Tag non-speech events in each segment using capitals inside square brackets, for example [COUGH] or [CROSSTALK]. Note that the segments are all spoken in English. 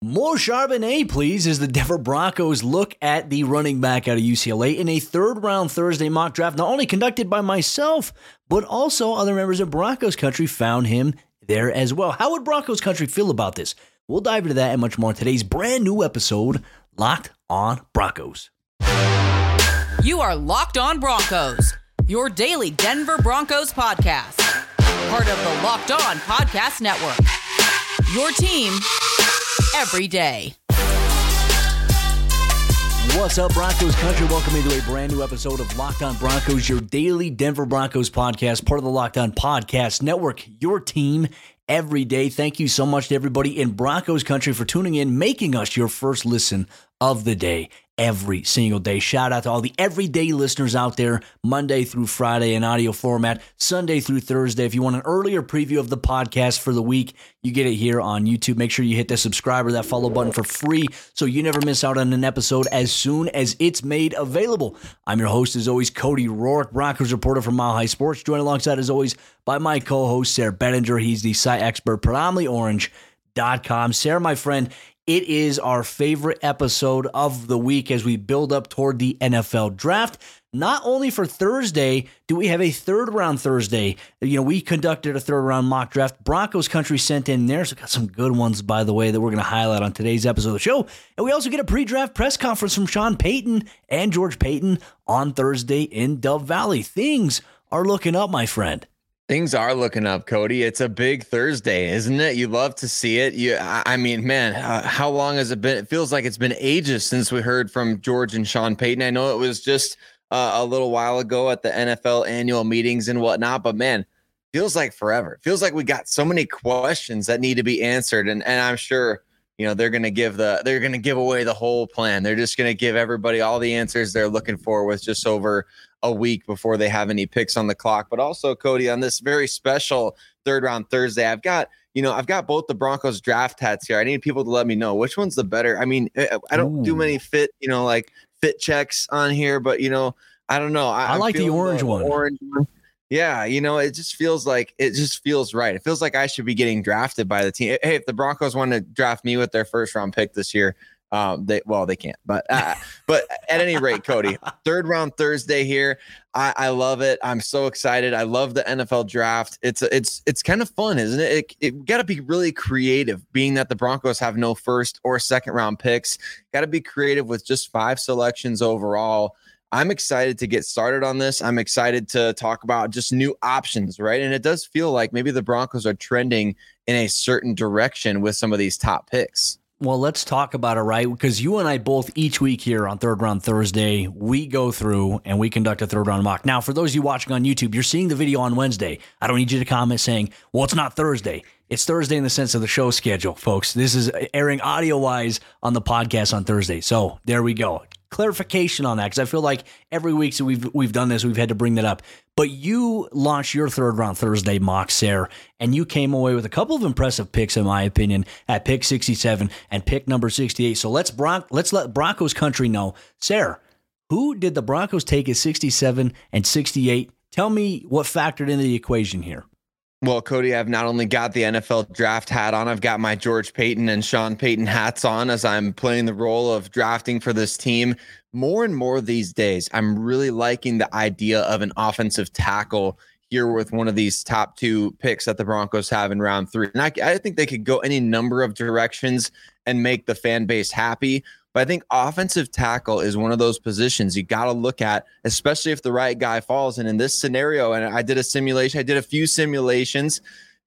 More Charbonnet, please, as the Denver Broncos look at the running back out of UCLA in a third round Thursday mock draft, not only conducted by myself, but also other members of Broncos country found him there as well. How would Broncos country feel about this? We'll dive into that and much more in today's brand new episode, Locked on Broncos. You are Locked on Broncos, your daily Denver Broncos podcast, part of the Locked on Podcast Network. Your team every day. What's up, Broncos country? Welcome into a brand new episode of Locked On Broncos, your daily Denver Broncos podcast, part of the Locked On Podcast Network, your team every day. Thank you so much to everybody in Broncos country for tuning in, making us your first listen of the day every single day. Shout out to all the everyday listeners out there, Monday through Friday in audio format, Sunday through Thursday. If you want an earlier preview of the podcast for the week, you get it here on YouTube. Make sure you hit that subscribe or that follow button for free so you never miss out on an episode as soon as it's made available. I'm your host, as always, Cody Roark, Broncos reporter from Mile High Sports, joined alongside, as always, by my co host, Sayre Bedinger. He's the site expert, predominantly orange.com. Sayre, my friend, it is our favorite episode of the week as we build up toward the NFL draft. Not only for Thursday do we have a third round Thursday. You know, we conducted a third round mock draft. Broncos country sent in there. So got some good ones, by the way, that we're going to highlight on today's episode of the show. And we also get a pre draft press conference from Sean Payton and George Paton on Thursday in Dove Valley. Things are looking up, my friend. Things are looking up, Cody. It's a big Thursday, isn't it? You love to see it. You, I mean, man, how long has it been? It feels like it's been ages since we heard from George and Sean Payton. I know it was just uh, a little while ago at the NFL annual meetings and whatnot, but man, feels like forever. feels like we got so many questions that need to be answered, and and I'm sure you know they're to give the they're to give away the whole plan. They're just to give everybody all the answers they're looking for with just over a week before they have any picks on the clock. But also, Cody, on this very special third round Thursday, I've got you know I've got both the Broncos draft hats here. I need people to let me know which one's the better. I mean, eh, I don't Ooh. do many fit you know like fit checks on here, but you know I don't know. I, I like the orange the one. Orange one. Yeah, you know, it just feels like it just feels right. It feels like I should be getting drafted by the team. Hey, if the Broncos want to draft me with their first round pick this year, um, they well, they can't, but uh, but at any rate, Cody, third round Thursday here. I, I love it. I'm so excited. I love the NFL draft. It's it's it's kind of fun, isn't it? It, it got to be really creative, being that the Broncos have no first or second round picks. Got to be creative with just five selections overall. I'm excited to get started on this. I'm excited to talk about just new options, right? And it does feel like maybe the Broncos are trending in a certain direction with some of these top picks. Well, let's talk about it, right? Because you and I both each week here on Third Round Thursday, we go through and we conduct a third round mock. Now, for those of you watching on YouTube, you're seeing the video on Wednesday. I don't need you to comment saying, well, it's not Thursday. It's Thursday in the sense of the show schedule, folks. This is airing audio wise on the podcast on Thursday. So there we go clarification on that because I feel like every week so we've we've done this, we've had to bring that up. But you launched your third round Thursday mock, Sayre, and you came away with a couple of impressive picks, in my opinion, at pick 67 and pick number 68. So let's Bron- let's let Broncos country know, Sayre, who did the Broncos take at 67 and 68? Tell me what factored into the equation here. Well, Cody, I've not only got the NFL draft hat on, I've got my George Paton and Sean Payton hats on as I'm playing the role of drafting for this team. More and more these days, I'm really liking the idea of an offensive tackle here with one of these top two picks that the Broncos have in round three. And I, I think they could go any number of directions and make the fan base happy. But I think offensive tackle is one of those positions you got to look at, especially if the right guy falls. And in this scenario, and I did a simulation, I did a few simulations.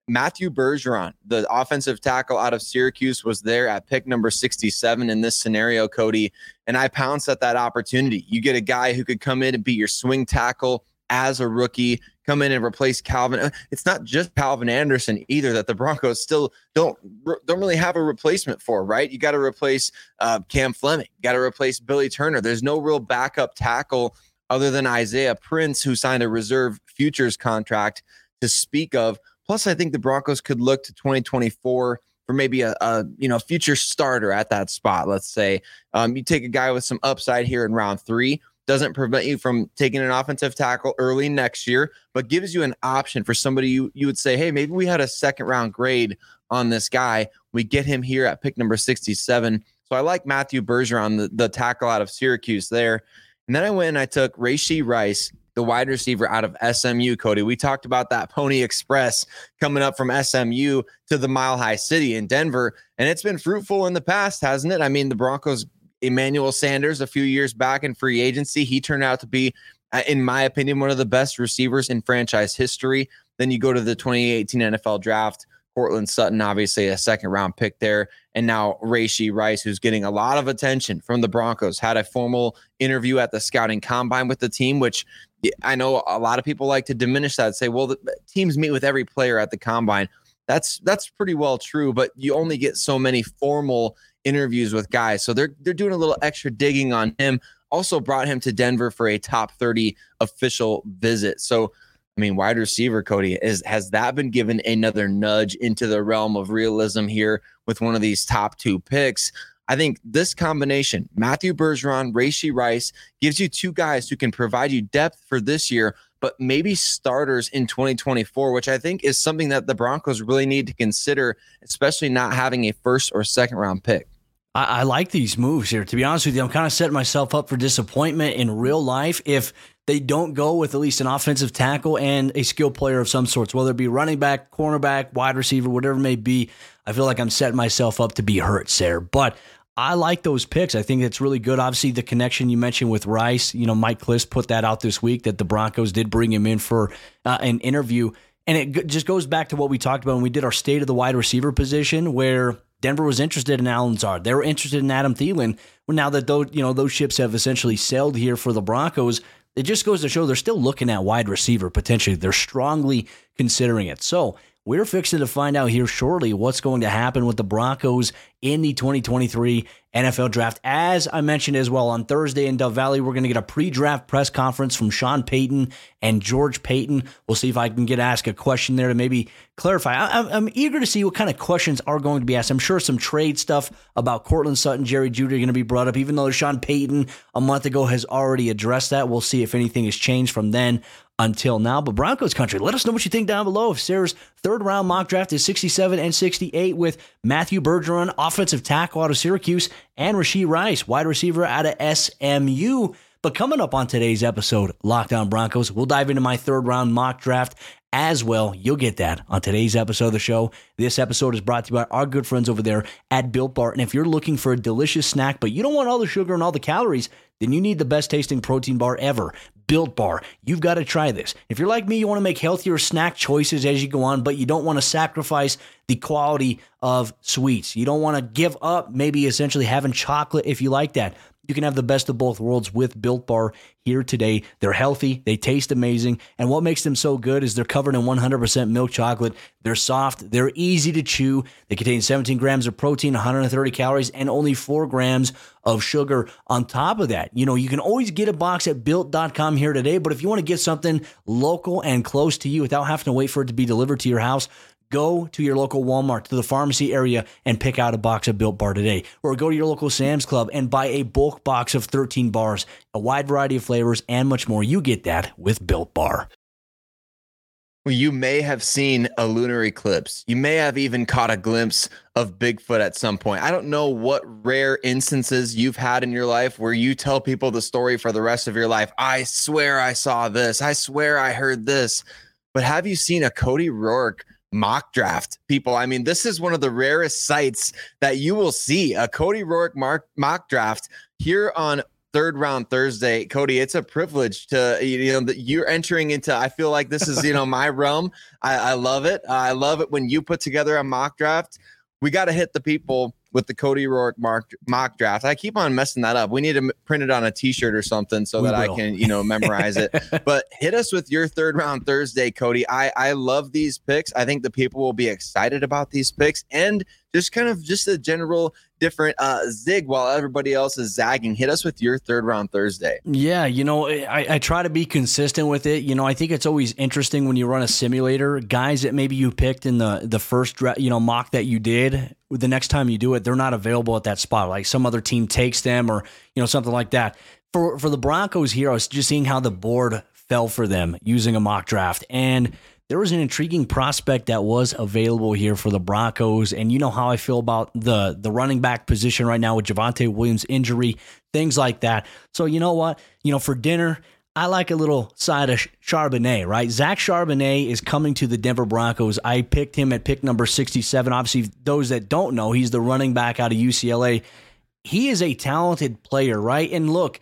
Matthew Bergeron, the offensive tackle out of Syracuse, was there at pick number 67 in this scenario, Cody. And I pounced at that opportunity. You get a guy who could come in and be your swing tackle as a rookie come in and replace Calvin. Uh, it's not just Calvin Anderson either that the Broncos still don't don't really have a replacement for, right? You got to replace uh, Cam Fleming, got to replace Billy Turner. There's no real backup tackle other than Isaiah Prince, who signed a reserve futures contract to speak of. Plus, I think the Broncos could look to 2024 for maybe a, a you know future starter at that spot. Let's say um, you take a guy with some upside here in round three doesn't prevent you from taking an offensive tackle early next year, but gives you an option for somebody you, you would say, hey, maybe we had a second round grade on this guy. We get him here at pick number 67. So I like Matthew Bergeron, the, the tackle out of Syracuse there. And then I went and I took Rashee Rice, the wide receiver out of SMU, Cody. We talked about that Pony Express coming up from SMU to the Mile High City in Denver. And it's been fruitful in the past, hasn't it? I mean, the Broncos, Emmanuel Sanders, a few years back in free agency, he turned out to be, uh, in my opinion, one of the best receivers in franchise history. Then you go to the 2018 NFL draft. Courtland Sutton, obviously a second round pick there. And now Rashee Rice, who's getting a lot of attention from the Broncos, had a formal interview at the scouting combine with the team, which I know a lot of people like to diminish that, say, well, the teams meet with every player at the combine. That's that's pretty well true, but you only get so many formal interviews with guys. So they're they're doing a little extra digging on him. Also brought him to Denver for a top 30 official visit. So I mean, wide receiver Cody is has that been given another nudge into the realm of realism here with one of these top two picks? I think this combination, Matthew Bergeron, Rashee Rice, gives you two guys who can provide you depth for this year, but maybe starters in 2024, which I think is something that the Broncos really need to consider, especially not having a first or second round pick. I, I like these moves here. To be honest with you, I'm kind of setting myself up for disappointment in real life if they don't go with at least an offensive tackle and a skill player of some sorts, whether it be running back, cornerback, wide receiver, whatever it may be. I feel like I'm setting myself up to be hurt there. But I like those picks. I think it's really good. Obviously, the connection you mentioned with Rice, you know, Mike Klis put that out this week that the Broncos did bring him in for uh, an interview. And it just goes back to what we talked about when we did our state of the wide receiver position, where Denver was interested in Allen Lazard. They were interested in Adam Thielen. Well, now that those you know those ships have essentially sailed here for the Broncos, it just goes to show they're still looking at wide receiver potentially. They're strongly considering it. So we're fixing to find out here shortly what's going to happen with the Broncos in the 2023 NFL draft. As I mentioned as well on Thursday in Dove Valley, we're going to get a pre draft press conference from Sean Payton and George Paton. We'll see if I can get asked a question there to maybe clarify. I, am eager to see what kind of questions are going to be asked. I'm sure some trade stuff about Courtland Sutton, Jerry Jeudy are going to be brought up, even though Sean Payton a month ago has already addressed that. We'll see if anything has changed from then until now. But Broncos country, let us know what you think down below. If Sayre's third round mock draft is 67 and 68 with Matthew Bergeron, offensive tackle out of Syracuse, and Rashee Rice, wide receiver out of SMU. But coming up on today's episode, Locked On Broncos, we'll dive into my third round mock draft as well. You'll get that on today's episode of the show. This episode is brought to you by our good friends over there at Built Bar. And if you're looking for a delicious snack, but you don't want all the sugar and all the calories, then you need the best tasting protein bar ever. Built Bar. You've got to try this. If you're like me, you want to make healthier snack choices as you go on, but you don't want to sacrifice the quality of sweets. You don't want to give up maybe essentially having chocolate if you like that. You can have the best of both worlds with Built Bar here today. They're healthy, they taste amazing, and what makes them so good is they're covered in 100% milk chocolate. They're soft, they're easy to chew. They contain 17 grams of protein, 130 calories, and only 4 grams of sugar on top of that. You know, you can always get a box at built.com here today, but if you want to get something local and close to you without having to wait for it to be delivered to your house, Go to your local Walmart, to the pharmacy area, and pick out a box of Built Bar today. Or go to your local Sam's Club and buy a bulk box of 13 bars, a wide variety of flavors, and much more. You get that with Built Bar. Well, you may have seen a lunar eclipse. You may have even caught a glimpse of Bigfoot at some point. I don't know what rare instances you've had in your life where you tell people the story for the rest of your life. I swear I saw this. I swear I heard this. But have you seen a Cody Roark mock draft people. I mean, this is one of the rarest sights that you will see a Cody Roark mock, mock draft here on third round Thursday. Cody, it's a privilege to, you know, that you're entering into, I feel like this is, you know, [LAUGHS] my realm. I, I love it. I love it when you put together a mock draft. We got to hit the people with the Cody Roark mock, mock draft. I keep on messing that up. We need to print it on a t-shirt or something so we that will. I can, you know, memorize it. [LAUGHS] but hit us with your third round Thursday, Cody. I I love these picks. I think the people will be excited about these picks and just kind of just the general different uh, zig while everybody else is zagging. Hit us with your third round Thursday. Yeah, you know, I, I, try to be consistent with it. You know, I think it's always interesting when you run a simulator. Guys that maybe you picked in the the first you know mock that you did, the next time you do it, they're not available at that spot. Like some other team takes them or you know something like that for for the Broncos here, I was just seeing how the board fell for them using a mock draft, and there was an intriguing prospect that was available here for the Broncos. And you know how I feel about the the running back position right now with Javonte Williams injury, things like that. So you know what, you know, for dinner. I like a little side of Charbonnet, right? Zach Charbonnet is coming to the Denver Broncos. I picked him at pick number 67. Obviously, those that don't know, he's the running back out of UCLA. He is a talented player, right? And look,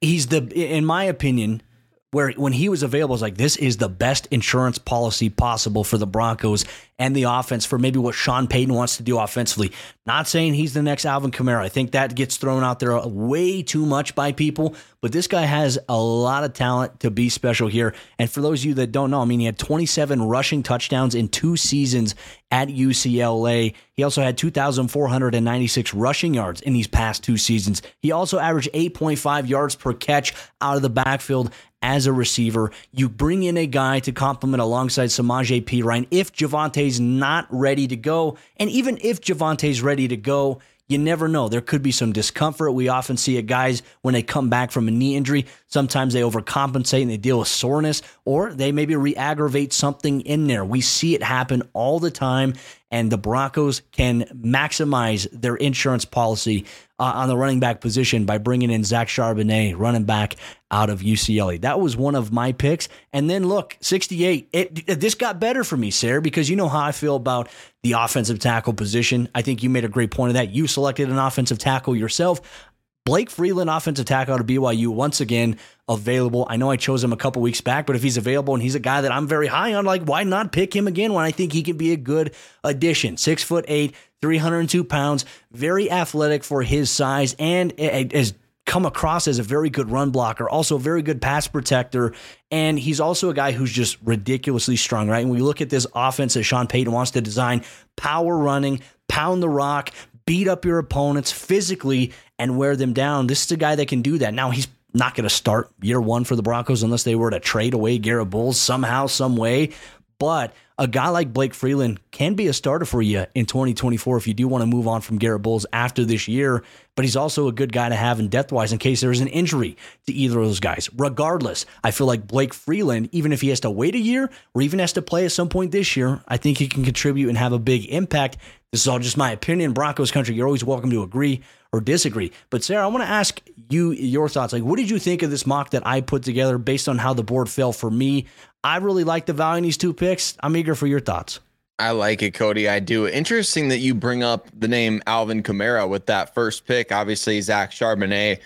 he's the, in my opinion, where when he was available, was like this is the best insurance policy possible for the Broncos and the offense for maybe what Sean Payton wants to do offensively. Not saying he's the next Alvin Kamara. I think that gets thrown out there way too much by people, but this guy has a lot of talent to be special here. And for those of you that don't know, I mean, he had 27 rushing touchdowns in two seasons at UCLA. He also had 2,496 rushing yards in these past two seasons. He also averaged 8.5 yards per catch out of the backfield as a receiver. You bring in a guy to complement alongside Samaje Perine if Javonte's not ready to go. And even if Javonte's ready to go, you never know. There could be some discomfort. We often see it guys when they come back from a knee injury. Sometimes they overcompensate and they deal with soreness, or they maybe re aggravate something in there. We see it happen all the time, and the Broncos can maximize their insurance policy uh, on the running back position by bringing in Zach Charbonnet, running back out of UCLA. That was one of my picks. And then look, 68. It, this got better for me, Sayre, because you know how I feel about the offensive tackle position. I think you made a great point of that. You selected an offensive tackle yourself. Blake Freeland, offensive tackle out of BYU, once again available. I know I chose him a couple weeks back, but if he's available and he's a guy that I'm very high on, like why not pick him again when I think he can be a good addition? Six foot eight, 302 pounds, very athletic for his size, and has come across as a very good run blocker, also a very good pass protector. And he's also a guy who's just ridiculously strong, right? And we look at this offense that Sean Payton wants to design power running, pound the rock, beat up your opponents physically and wear them down. This is a guy that can do that. Now he's not going to start year one for the Broncos unless they were to trade away Garett Bolles somehow, some way. But a guy like Blake Freeland can be a starter for you in 2024 if you do want to move on from Garett Bolles after this year. But he's also a good guy to have in depth wise in case there's an injury to either of those guys. Regardless, I feel like Blake Freeland, even if he has to wait a year or even has to play at some point this year, I think he can contribute and have a big impact. This is all just my opinion. Broncos country, you're always welcome to agree or disagree. But Sayre, I want to ask you your thoughts. Like, what did you think of this mock that I put together based on how the board fell for me? I really like the value in these two picks. I'm eager for your thoughts. I like it, Cody. I do. Interesting that you bring up the name Alvin Kamara with that first pick. Obviously, Zach Charbonnet,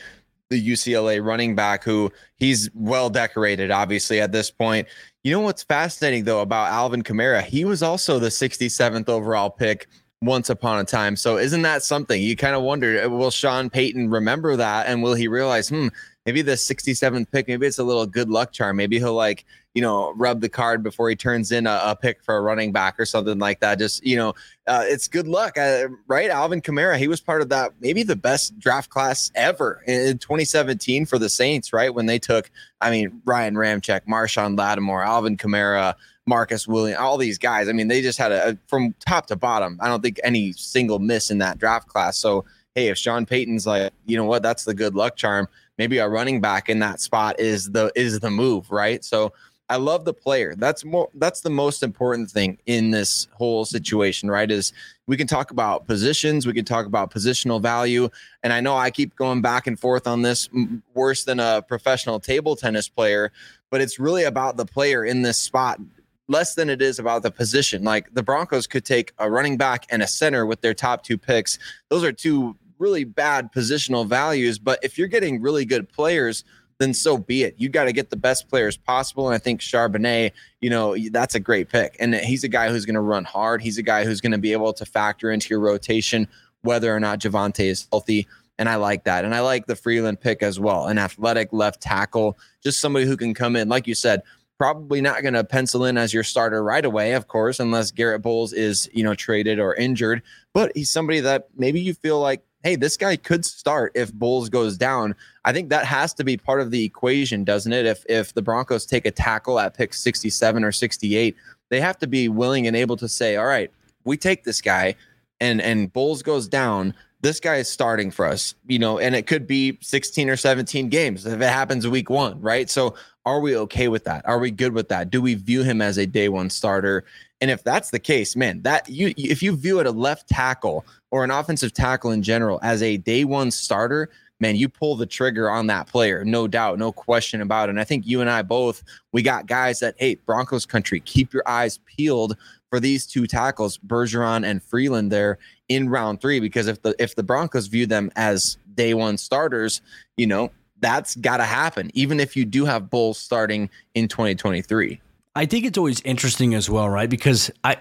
the UCLA running back, who he's well decorated, obviously, at this point. You know what's fascinating, though, about Alvin Kamara? He was also the 67th overall pick once upon a time. So isn't that something you kind of wonder? Will Sean Payton remember that, and will he realize, hmm, maybe the 67th pick, maybe it's a little good luck charm. Maybe he'll like, you know, rub the card before he turns in a, a pick for a running back or something like that. Just, you know, uh, it's good luck, uh, right? Alvin Kamara, he was part of that, maybe the best draft class ever in 2017 for the Saints, right? When they took, I mean, Ryan Ramczyk, Marshon Lattimore, Alvin Kamara, Marcus Williams, all these guys. I mean, they just had a, a, from top to bottom. I don't think any single miss in that draft class. So, hey, if Sean Payton's like, you know what, that's the good luck charm. Maybe a running back in that spot is the is the move, right? So, I love the player. That's more that's the most important thing in this whole situation, right? Is we can talk about positions, we can talk about positional value, and I know I keep going back and forth on this worse than a professional table tennis player, but it's really about the player in this spot less than it is about the position. Like the Broncos could take a running back and a center with their top two picks. Those are two really bad positional values. But if you're getting really good players, then so be it. You got to get the best players possible. And I think Charbonnet, you know, that's a great pick. And he's a guy who's going to run hard. He's a guy who's going to be able to factor into your rotation, whether or not Javonte is healthy. And I like that. And I like the Freeland pick as well. An athletic left tackle, just somebody who can come in, like you said, probably not going to pencil in as your starter right away, of course, unless Garett Bolles is, you know, traded or injured. But he's somebody that maybe you feel like, hey, this guy could start if Bolles goes down. I think that has to be part of the equation, doesn't it? If if the Broncos take a tackle at pick 67 or 68, they have to be willing and able to say, all right, we take this guy and and Bolles goes down this guy is starting for us, you know, and it could be 16 or 17 games if it happens week one, right? So are we okay with that? Are we good with that? Do we view him as a day one starter? And if that's the case, man, that you if you view it a left tackle or an offensive tackle in general as a day one starter, man, you pull the trigger on that player, no doubt, no question about it. And I think you and I both, we got guys that, hey, Broncos country, keep your eyes peeled for these two tackles, Bergeron and Freeland there in round three, because if the if the Broncos view them as day one starters, you know, that's gotta happen, even if you do have Bolles starting in 2023. I think it's always interesting as well, right? Because I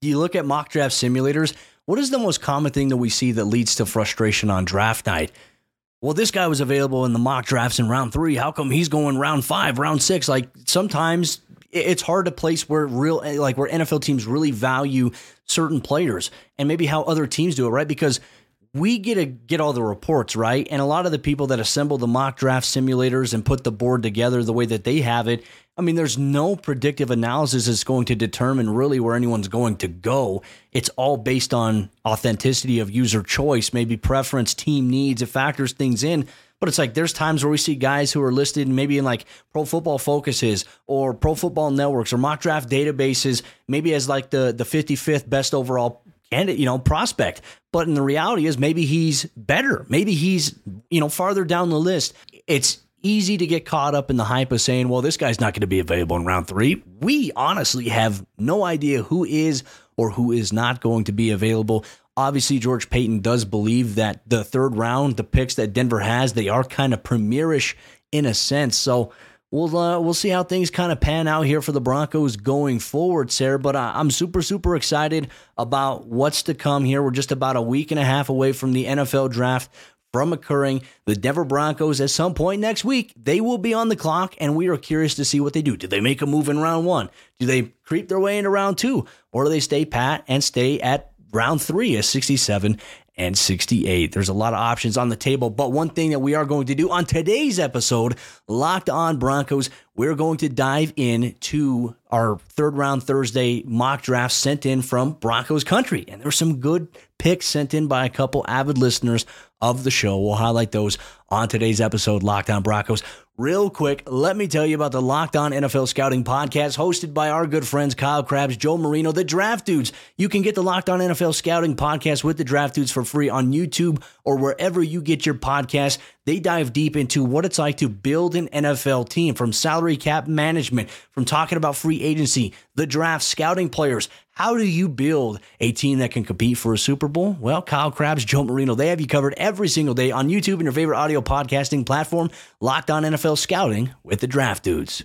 you look at mock draft simulators, what is the most common thing that we see that leads to frustration on draft night? Well, this guy was available in the mock drafts in round three. How come he's going round five, round six? Like sometimes it's hard to place where real like where NFL teams really value certain players and maybe how other teams do it, right? Because we get to get all the reports, right? And a lot of the people that assemble the mock draft simulators and put the board together the way that they have it, I mean, there's no predictive analysis that's going to determine really where anyone's going to go. It's all based on authenticity of user choice, maybe preference, team needs. It factors things in. But it's like there's times where we see guys who are listed maybe in like Pro Football Focuses or Pro Football Networks or mock draft databases, maybe as like the the 55th best overall candidate, you know, prospect. But in the reality is maybe he's better. Maybe he's, you know, farther down the list. It's easy to get caught up in the hype of saying, well, this guy's not going to be available in round three. We honestly have no idea who is or who is not going to be available. Obviously, George Paton does believe that the third round, the picks that Denver has, they are kind of premierish in a sense. So we'll uh, we'll see how things kind of pan out here for the Broncos going forward, Sayre. But I, I'm super super excited about what's to come here. We're just about a week and a half away from the NFL draft from occurring. The Denver Broncos, at some point next week, they will be on the clock, and we are curious to see what they do. Do they make a move in round one? Do they creep their way into round two? Or do they stay pat and stay at round three is 67 and 68. There's a lot of options on the table, but one thing that we are going to do on today's episode, Locked On Broncos, we're going to dive in to our third round Thursday mock draft sent in from Broncos country. And there's some good picks sent in by a couple avid listeners of the show. We'll highlight those on today's episode, Locked On Broncos. Real quick, let me tell you about the Locked On NFL Scouting podcast hosted by our good friends Kyle Crabbs, Joe Marino, the Draft Dudes. You can get the Locked On NFL Scouting podcast with the Draft Dudes for free on YouTube or wherever you get your podcast. They dive deep into what it's like to build an NFL team from salary cap management, from talking about free agency, the draft, scouting players. How do you build a team that can compete for a Super Bowl? Well, Kyle Crabbs, Joe Marino, they have you covered every single day on YouTube and your favorite audio podcasting platform, Locked On NFL Scouting with the Draft Dudes.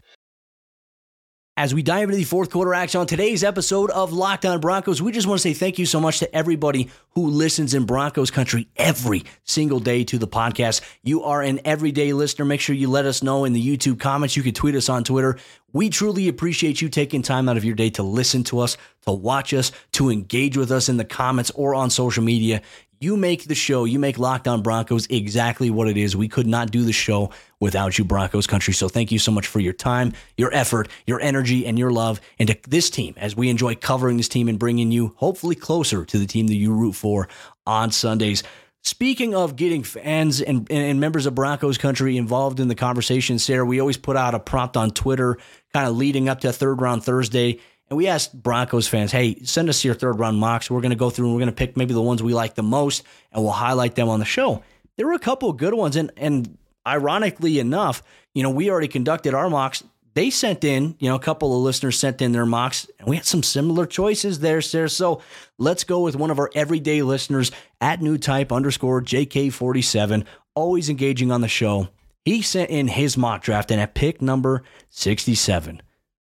As we dive into the fourth quarter action on today's episode of Locked On Broncos, we just want to say thank you so much to everybody who listens in Broncos country every single day to the podcast. You are an everyday listener. Make sure you let us know in the YouTube comments. You can tweet us on Twitter. We truly appreciate you taking time out of your day to listen to us, to watch us, to engage with us in the comments or on social media. You make the show, you make Locked On Broncos exactly what it is. We could not do the show without you, Broncos country. So thank you so much for your time, your effort, your energy, and your love into this team as we enjoy covering this team and bringing you hopefully closer to the team that you root for on Sundays. Speaking of getting fans and, and members of Broncos country involved in the conversation, Sarah, we always put out a prompt on Twitter kind of leading up to third round Thursday and we asked Broncos fans, hey, send us your third round mocks. We're going to go through and we're going to pick maybe the ones we like the most and we'll highlight them on the show. There were a couple of good ones. And, and ironically enough, you know, we already conducted our mocks. They sent in, you know, a couple of listeners sent in their mocks, and we had some similar choices there, sir. So let's go with one of our everyday listeners at new type underscore JK47, always engaging on the show. He sent in his mock draft and at pick number 67.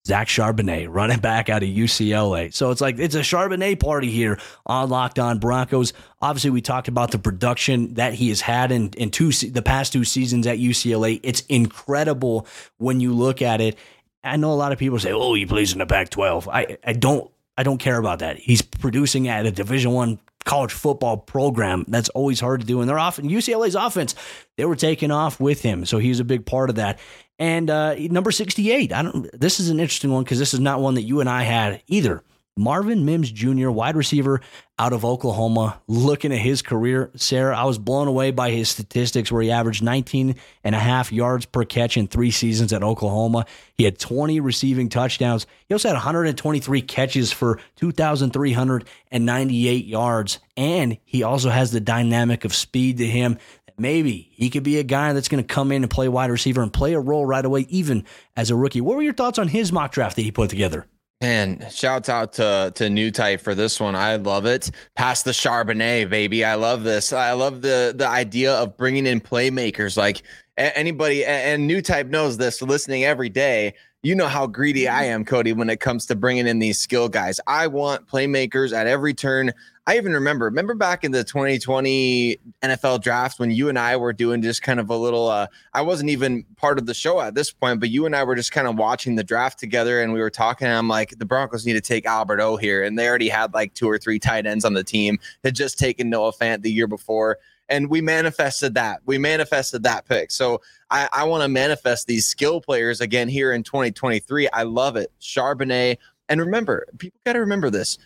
Zach Charbonnet, running back out of UCLA. So it's like it's a Charbonnet party here on Locked On Broncos. Obviously, we talked about the production that he has had in, in two the past two seasons at UCLA. It's incredible when you look at it. I know a lot of people say, "Oh, he plays in the Pac-12." I I don't I don't care about that. He's producing at a Division One college football program. That's always hard to do. And they're often UCLA's offense, they were taking off with him. So he's a big part of that. And uh, number 68, I don't this is an interesting one because this is not one that you and I had either. Marvin Mims Jr., wide receiver out of Oklahoma. Looking at his career, Sayre, I was blown away by his statistics where he averaged 19 and a half yards per catch in three seasons at Oklahoma. He had 20 receiving touchdowns. He also had 123 catches for 2,398 yards. And he also has the dynamic of speed to him maybe he could be a guy that's going to come in and play wide receiver and play a role right away, even as a rookie. What were your thoughts on his mock draft that he put together? Man, shouts out to to New Type for this one. I love it. Pass the Charbonnet, baby. I love this. I love the the idea of bringing in playmakers. Like anybody, and New Type knows this. Listening every day, you know how greedy I am, Cody, when it comes to bringing in these skill guys. I want playmakers at every turn. I even remember, remember back in the 2020 NFL draft when you and I were doing just kind of a little, uh, I wasn't even part of the show at this point, but you and I were just kind of watching the draft together and we were talking. And I'm like, the Broncos need to take Albert O here. And they already had like two or three tight ends on the team, had just taken Noah Fant the year before. And we manifested that. We manifested that pick. So I, I want to manifest these skill players again here in 2023. I love it. Charbonnet. And remember, people got to remember this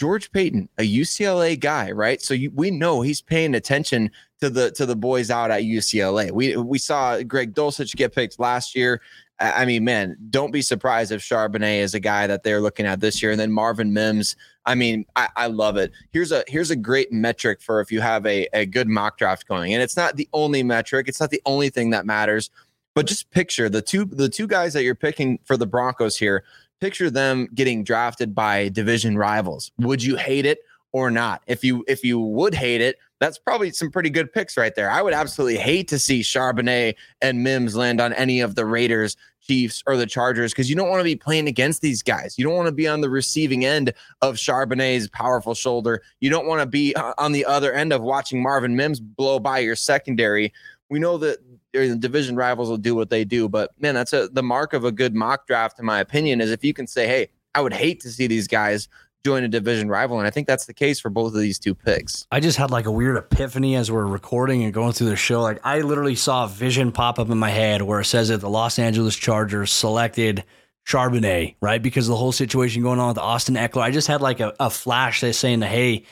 George Paton, a UCLA guy, right? So you, we know he's paying attention to the to the boys out at UCLA. We we saw Greg Dulcich get picked last year. I mean, man, don't be surprised if Charbonnet is a guy that they're looking at this year. And then Marvin Mims. I mean, I, I love it. Here's a here's a great metric for if you have a, a good mock draft going. And it's not the only metric, it's not the only thing that matters. But just picture the two the two guys that you're picking for the Broncos here picture them getting drafted by division rivals. Would you hate it or not? If you if you would hate it, that's probably some pretty good picks right there. I would absolutely hate to see Charbonnet and Mims land on any of the Raiders, Chiefs, or the Chargers because you don't want to be playing against these guys. You don't want to be on the receiving end of Charbonnet's powerful shoulder. You don't want to be uh, on the other end of watching Marvin Mims blow by your secondary. We know that division rivals will do what they do. But man, that's a the mark of a good mock draft, in my opinion, is if you can say, hey, I would hate to see these guys join a division rival. And I think that's the case for both of these two picks. I just had like a weird epiphany as we're recording and going through the show. Like I literally saw a vision pop up in my head where it says that the Los Angeles Chargers selected Charbonnet, right? Because of the whole situation going on with Austin Ekeler. I just had like a, a flash that's saying, hey,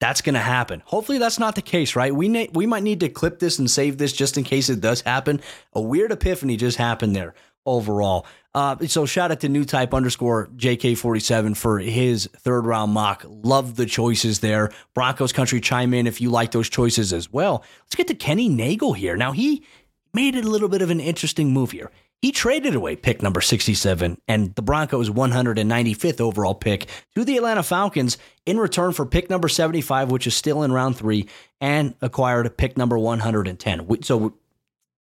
that's going to happen. Hopefully, that's not the case, right? We na- we might need to clip this and save this just in case it does happen. A weird epiphany just happened there overall. Uh, so shout out to new type underscore JK47 for his third round mock. Love the choices there. Broncos country chime in if you like those choices as well. Let's get to Kenny Nagel here. Now he made it a little bit of an interesting move here. He traded away pick number 67 and the Broncos 195th overall pick to the Atlanta Falcons in return for pick number 75, which is still in round three, and acquired pick number 110. So,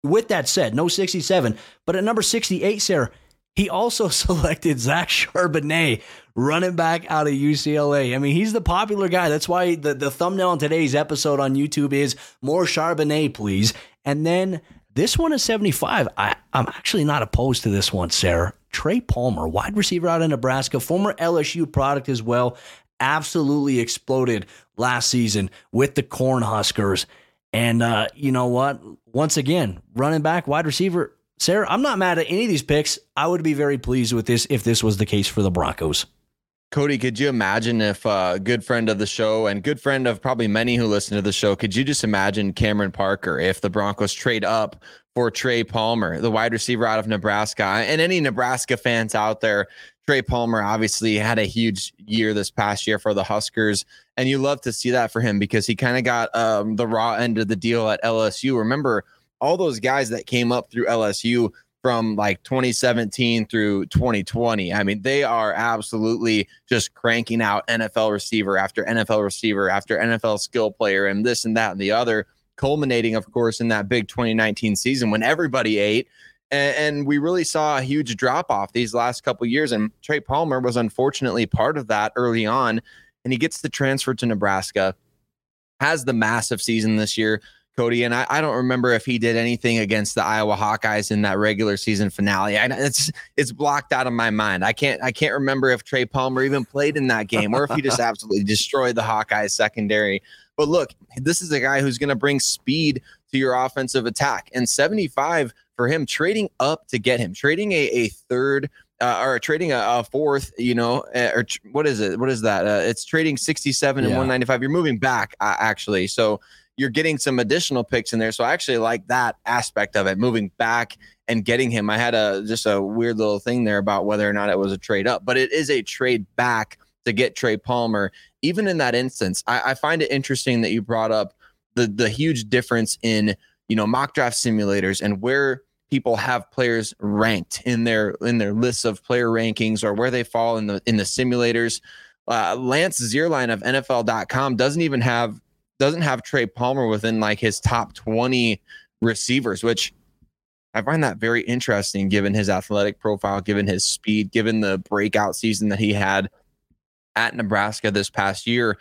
with that said, no 67, but at number 68, Sayre, he also [LAUGHS] selected Zach Charbonnet, running back out of UCLA. I mean, he's the popular guy. That's why the, the thumbnail on today's episode on YouTube is more Charbonnet, please. And then this one is 75. I, I'm actually not opposed to this one, Sayre. Trey Palmer, wide receiver out of Nebraska, former LSU product as well, absolutely exploded last season with the Cornhuskers. And uh, you know what? Once again, running back, wide receiver, Sayre, I'm not mad at any of these picks. I would be very pleased with this if this was the case for the Broncos. Cody, could you imagine if a uh, good friend of the show and good friend of probably many who listen to the show, could you just imagine Cameron Parker if the Broncos trade up for Trey Palmer, the wide receiver out of Nebraska? And any Nebraska fans out there, Trey Palmer obviously had a huge year this past year for the Huskers. And you love to see that for him because he kind of got um, the raw end of the deal at LSU. Remember, all those guys that came up through LSU from like 2017 through 2020. I mean, they are absolutely just cranking out NFL receiver after NFL receiver after NFL skill player and this and that and the other, culminating, of course, in that big 2019 season when everybody ate. And, and we really saw a huge drop off these last couple years. And Trey Palmer was unfortunately part of that early on. And he gets the transfer to Nebraska, has the massive season this year, Cody, and I, I, don't remember if he did anything against the Iowa Hawkeyes in that regular season finale. I, it's it's blocked out of my mind. I can't I can't remember if Trey Palmer even played in that game or if he just [LAUGHS] absolutely destroyed the Hawkeyes secondary. But look, this is a guy who's going to bring speed to your offensive attack, and 75 for him trading up to get him, trading a, a third uh, or trading a, a, fourth, you know, uh, or tr- what is it? What is that? Uh, it's trading 67 yeah. and 195. You're moving back uh, actually. So you're getting some additional picks in there. So I actually like that aspect of it, moving back and getting him. I had a just a weird little thing there about whether or not it was a trade up, but it is a trade back to get Trey Palmer. Even in that instance, I, I find it interesting that you brought up the the huge difference in you know mock draft simulators and where people have players ranked in their in their lists of player rankings or where they fall in the in the simulators. Uh, Lance Zierlein of NFL.com doesn't even have doesn't have Trey Palmer within like his top 20 receivers, which I find that very interesting given his athletic profile, given his speed, given the breakout season that he had at Nebraska this past year.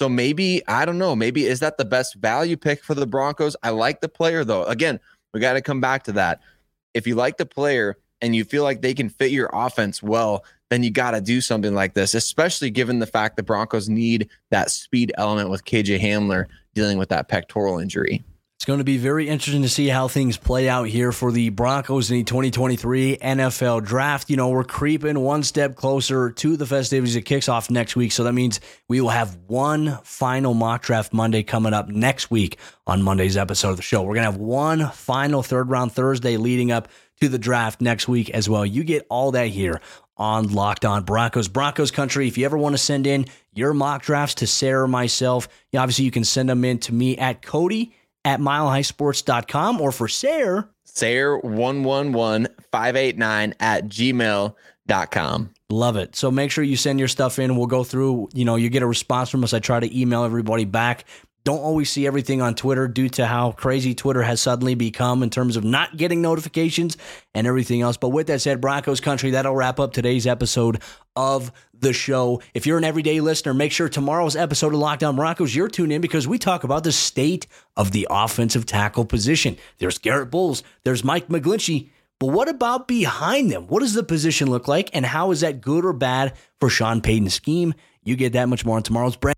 So maybe, I don't know, maybe is that the best value pick for the Broncos? I like the player though. Again, we got to come back to that. If you like the player and you feel like they can fit your offense well, then you got to do something like this, especially given the fact the Broncos need that speed element with KJ Hamler dealing with that pectoral injury. It's going to be very interesting to see how things play out here for the Broncos in the 2023 NFL draft. You know, we're creeping one step closer to the festivities. that kicks off next week. So that means we will have one final mock draft Monday coming up next week on Monday's episode of the show. We're going to have one final third round Thursday leading up to the draft next week as well. You get all that here on Locked On Broncos. Broncos country, if you ever want to send in your mock drafts to Sayre or myself, obviously you can send them in to me at Cody at milehighsports.com or for Sayre. Sarah111589 at gmail.com. Love it. So make sure you send your stuff in. We'll go through, you know, you get a response from us. I try to email everybody back don't always see everything on Twitter due to how crazy Twitter has suddenly become in terms of not getting notifications and everything else. But with that said, Broncos country, that'll wrap up today's episode of the show. If you're an everyday listener, make sure tomorrow's episode of Locked On Broncos, you're tuned in because we talk about the state of the offensive tackle position. There's Garett Bolles, there's Mike McGlinchey. But what about behind them? What does the position look like? And how is that good or bad for Sean Payton's scheme? You get that much more on tomorrow's brand.